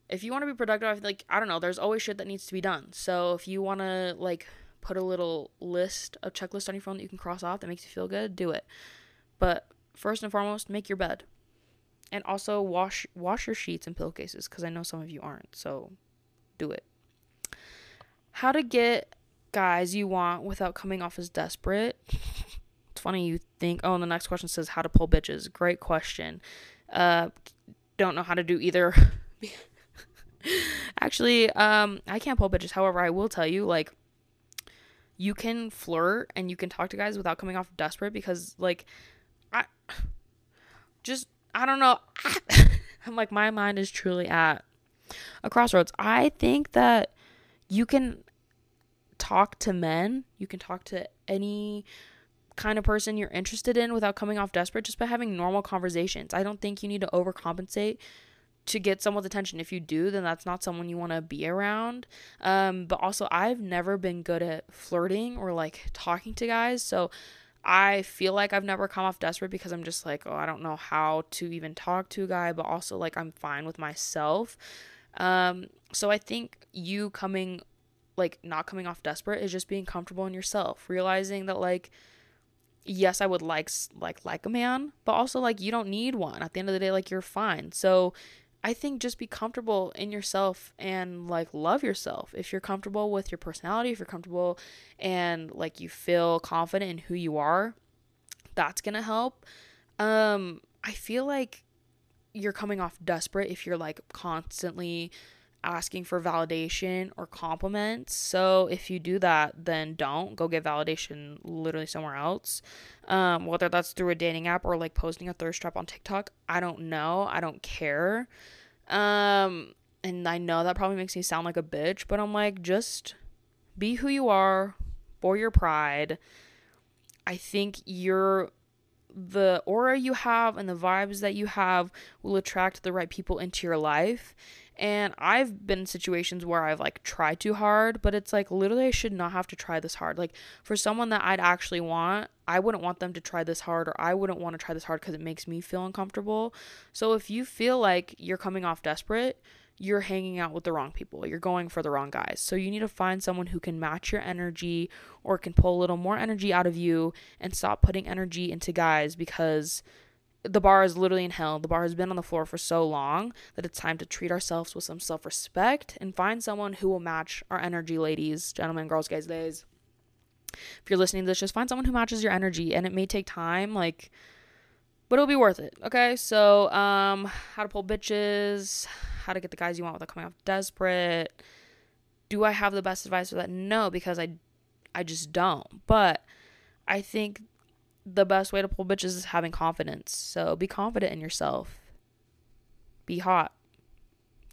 If you want to be productive, like I don't know, there's always shit that needs to be done. So if you want to like put a little list, a checklist on your phone that you can cross off that makes you feel good, do it. But first and foremost, make your bed. And also wash wash your sheets and pillowcases cuz I know some of you aren't. So do it. How to get guys you want without coming off as desperate. it's funny you think, oh, and the next question says how to pull bitches. Great question. Uh, don't know how to do either. Actually, um, I can't pull bitches. However, I will tell you, like, you can flirt and you can talk to guys without coming off desperate because, like, I just, I don't know. I'm like, my mind is truly at a crossroads. I think that you can talk to men, you can talk to any kind of person you're interested in without coming off desperate just by having normal conversations. I don't think you need to overcompensate to get someone's attention. If you do, then that's not someone you want to be around. Um, but also, I've never been good at flirting or like talking to guys. So I feel like I've never come off desperate because I'm just like, oh, I don't know how to even talk to a guy, but also like I'm fine with myself. Um, so I think you coming like not coming off desperate is just being comfortable in yourself, realizing that like yes, I would like like like a man, but also like you don't need one. At the end of the day like you're fine. So I think just be comfortable in yourself and like love yourself. If you're comfortable with your personality, if you're comfortable and like you feel confident in who you are, that's going to help. Um I feel like you're coming off desperate if you're like constantly asking for validation or compliments. So if you do that, then don't go get validation literally somewhere else. Um, whether that's through a dating app or like posting a thirst trap on TikTok, I don't know. I don't care. Um, and I know that probably makes me sound like a bitch, but I'm like, just Be who you are for your pride. I think you're the aura you have and the vibes that you have will attract the right people into your life. And I've been in situations where I've like tried too hard, but it's like literally I should not have to try this hard. Like for someone that I'd actually want, I wouldn't want them to try this hard or I wouldn't want to try this hard because it makes me feel uncomfortable. So if you feel like you're coming off desperate, you're hanging out with the wrong people. You're going for the wrong guys. So you need to find someone who can match your energy or can pull a little more energy out of you and stop putting energy into guys because the bar is literally in hell. The bar has been on the floor for so long that it's time to treat ourselves with some self respect and find someone who will match our energy, ladies, gentlemen, girls, guys, days. If you're listening to this, just find someone who matches your energy. And it may take time, like, but it'll be worth it. Okay. So, um, how to pull bitches, how to get the guys you want without coming off desperate. Do I have the best advice for that? No, because I, I just don't. But I think the best way to pull bitches is having confidence. So be confident in yourself. Be hot.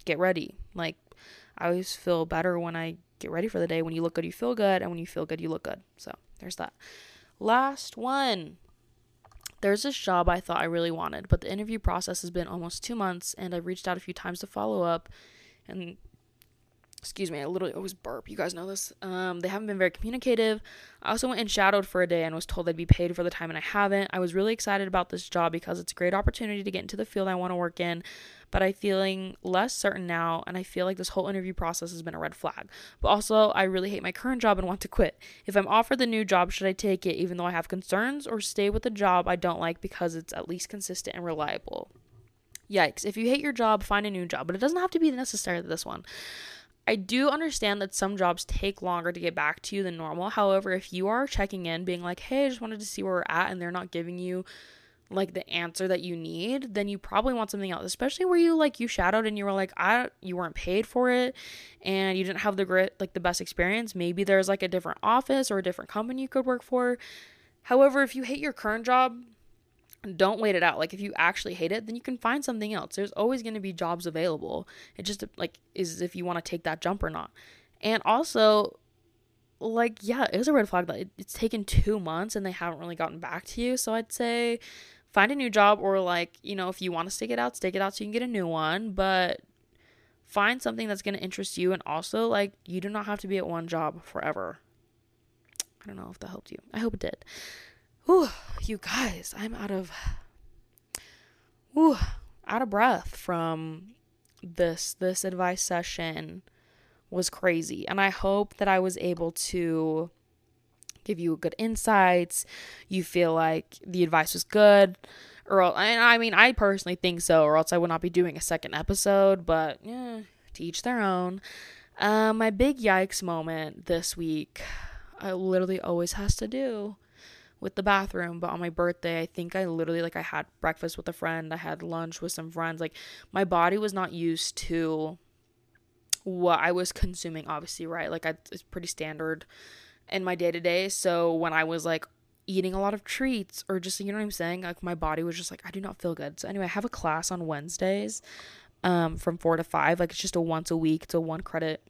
Get ready. Like I always feel better when I get ready for the day. When you look good, you feel good, and when you feel good, you look good. So there's that. Last one. There's this job I thought I really wanted, but the interview process has been almost two months, and I've reached out a few times to follow up, and excuse me, I literally always burp. You guys know this. Um, they haven't been very communicative. I also went and shadowed for a day and was told I'd be paid for the time, and I haven't. I was really excited about this job because it's a great opportunity to get into the field I want to work in, but I'm feeling less certain now, and I feel like this whole interview process has been a red flag. But also, I really hate my current job and want to quit. If I'm offered the new job, should I take it even though I have concerns, or stay with the job I don't like because it's at least consistent and reliable? Yikes. If you hate your job, find a new job, but it doesn't have to be necessarily this one. I do understand that some jobs take longer to get back to you than normal. However, if you are checking in, being like, hey, I just wanted to see where we're at, and they're not giving you like the answer that you need, then you probably want something else, especially where you like you shadowed and you were like, I you weren't paid for it and you didn't have the grit like the best experience. Maybe there's like a different office or a different company you could work for. However, if you hate your current job, don't wait it out. Like if you actually hate it, then you can find something else. There's always going to be jobs available. It just like is if you want to take that jump or not. And also like yeah, it is a red flag that it's taken 2 months and they haven't really gotten back to you. So I'd say find a new job or like, you know, if you want to stick it out, stick it out so you can get a new one, but find something that's going to interest you and also like you do not have to be at one job forever. I don't know if that helped you. I hope it did. Whew, you guys, I'm out of whew, out of breath from this this advice session was crazy. And I hope that I was able to give you good insights. You feel like the advice was good. Or and I mean I personally think so, or else I would not be doing a second episode, but yeah, to each their own. Um, my big yikes moment this week, I literally always has to do with the bathroom but on my birthday i think i literally like i had breakfast with a friend i had lunch with some friends like my body was not used to what i was consuming obviously right? Like I, it's pretty standard in my day to day so when i was like eating a lot of treats or just you know what i'm saying? Like my body was just like i do not feel good. So anyway i have a class on wednesdays um from four to five. Like it's just a once a week it's a one credit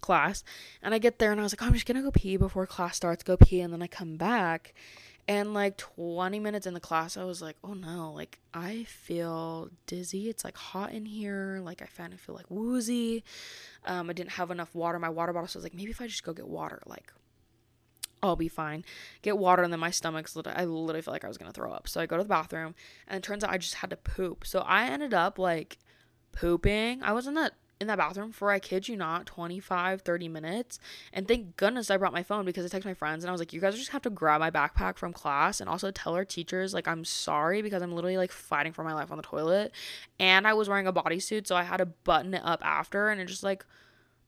class. And I get there and I was like, oh, I'm just gonna go pee before class starts, go pee, and then I come back. And like 20 minutes in the class, I was like, oh no, like I feel dizzy. It's like hot in here. Like I kind of feel like woozy. Um, I didn't have enough water. My water bottle. So I was like, maybe if I just go get water, like I'll be fine. Get water, and then my stomach's. I literally feel like I was gonna throw up. So I go to the bathroom, and it turns out I just had to poop. So I ended up like pooping. I was in that in that bathroom for, I kid you not, 25, 30 minutes. And thank goodness I brought my phone because I texted my friends and I was like, you guys just have to grab my backpack from class and also tell our teachers, like, I'm sorry because I'm literally like fighting for my life on the toilet. And I was wearing a bodysuit, so I had to button it up after. And it's just like,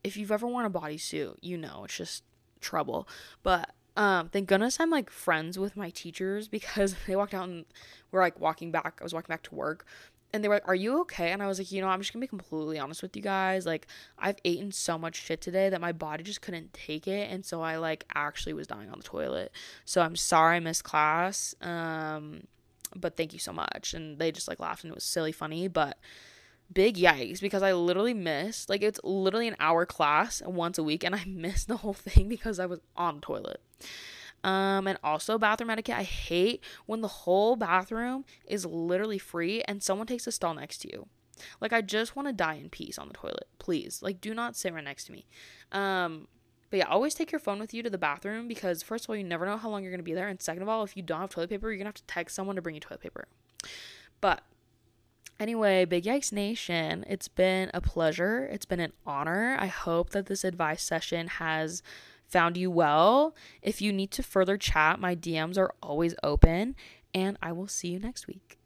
if you've ever worn a bodysuit, you know, it's just trouble. But um thank goodness i'm like friends with my teachers because they walked out and we're like walking back i was walking back to work and they were like, Are you okay? And I was like, You know, I'm just gonna be completely honest with you guys. Like, I've eaten so much shit today that my body just couldn't take it. And so I, like, actually was dying on the toilet. So I'm sorry I missed class. Um, but thank you so much. And they just, like, laughed and it was silly funny. But big yikes because I literally missed like it's literally an hour class once a week and I missed the whole thing because I was on the toilet. Um, and also bathroom etiquette. I hate when the whole bathroom is literally free and someone takes a stall next to you. Like I just want to die in peace on the toilet. Please. Like do not sit right next to me. Um but yeah, always take your phone with you to the bathroom because first of all, you never know how long you're gonna be there, and second of all, if you don't have toilet paper, you're gonna have to text someone to bring you toilet paper. But Anyway, Big Yikes Nation, it's been a pleasure. It's been an honor. I hope that this advice session has found you well. If you need to further chat, my DMs are always open, and I will see you next week.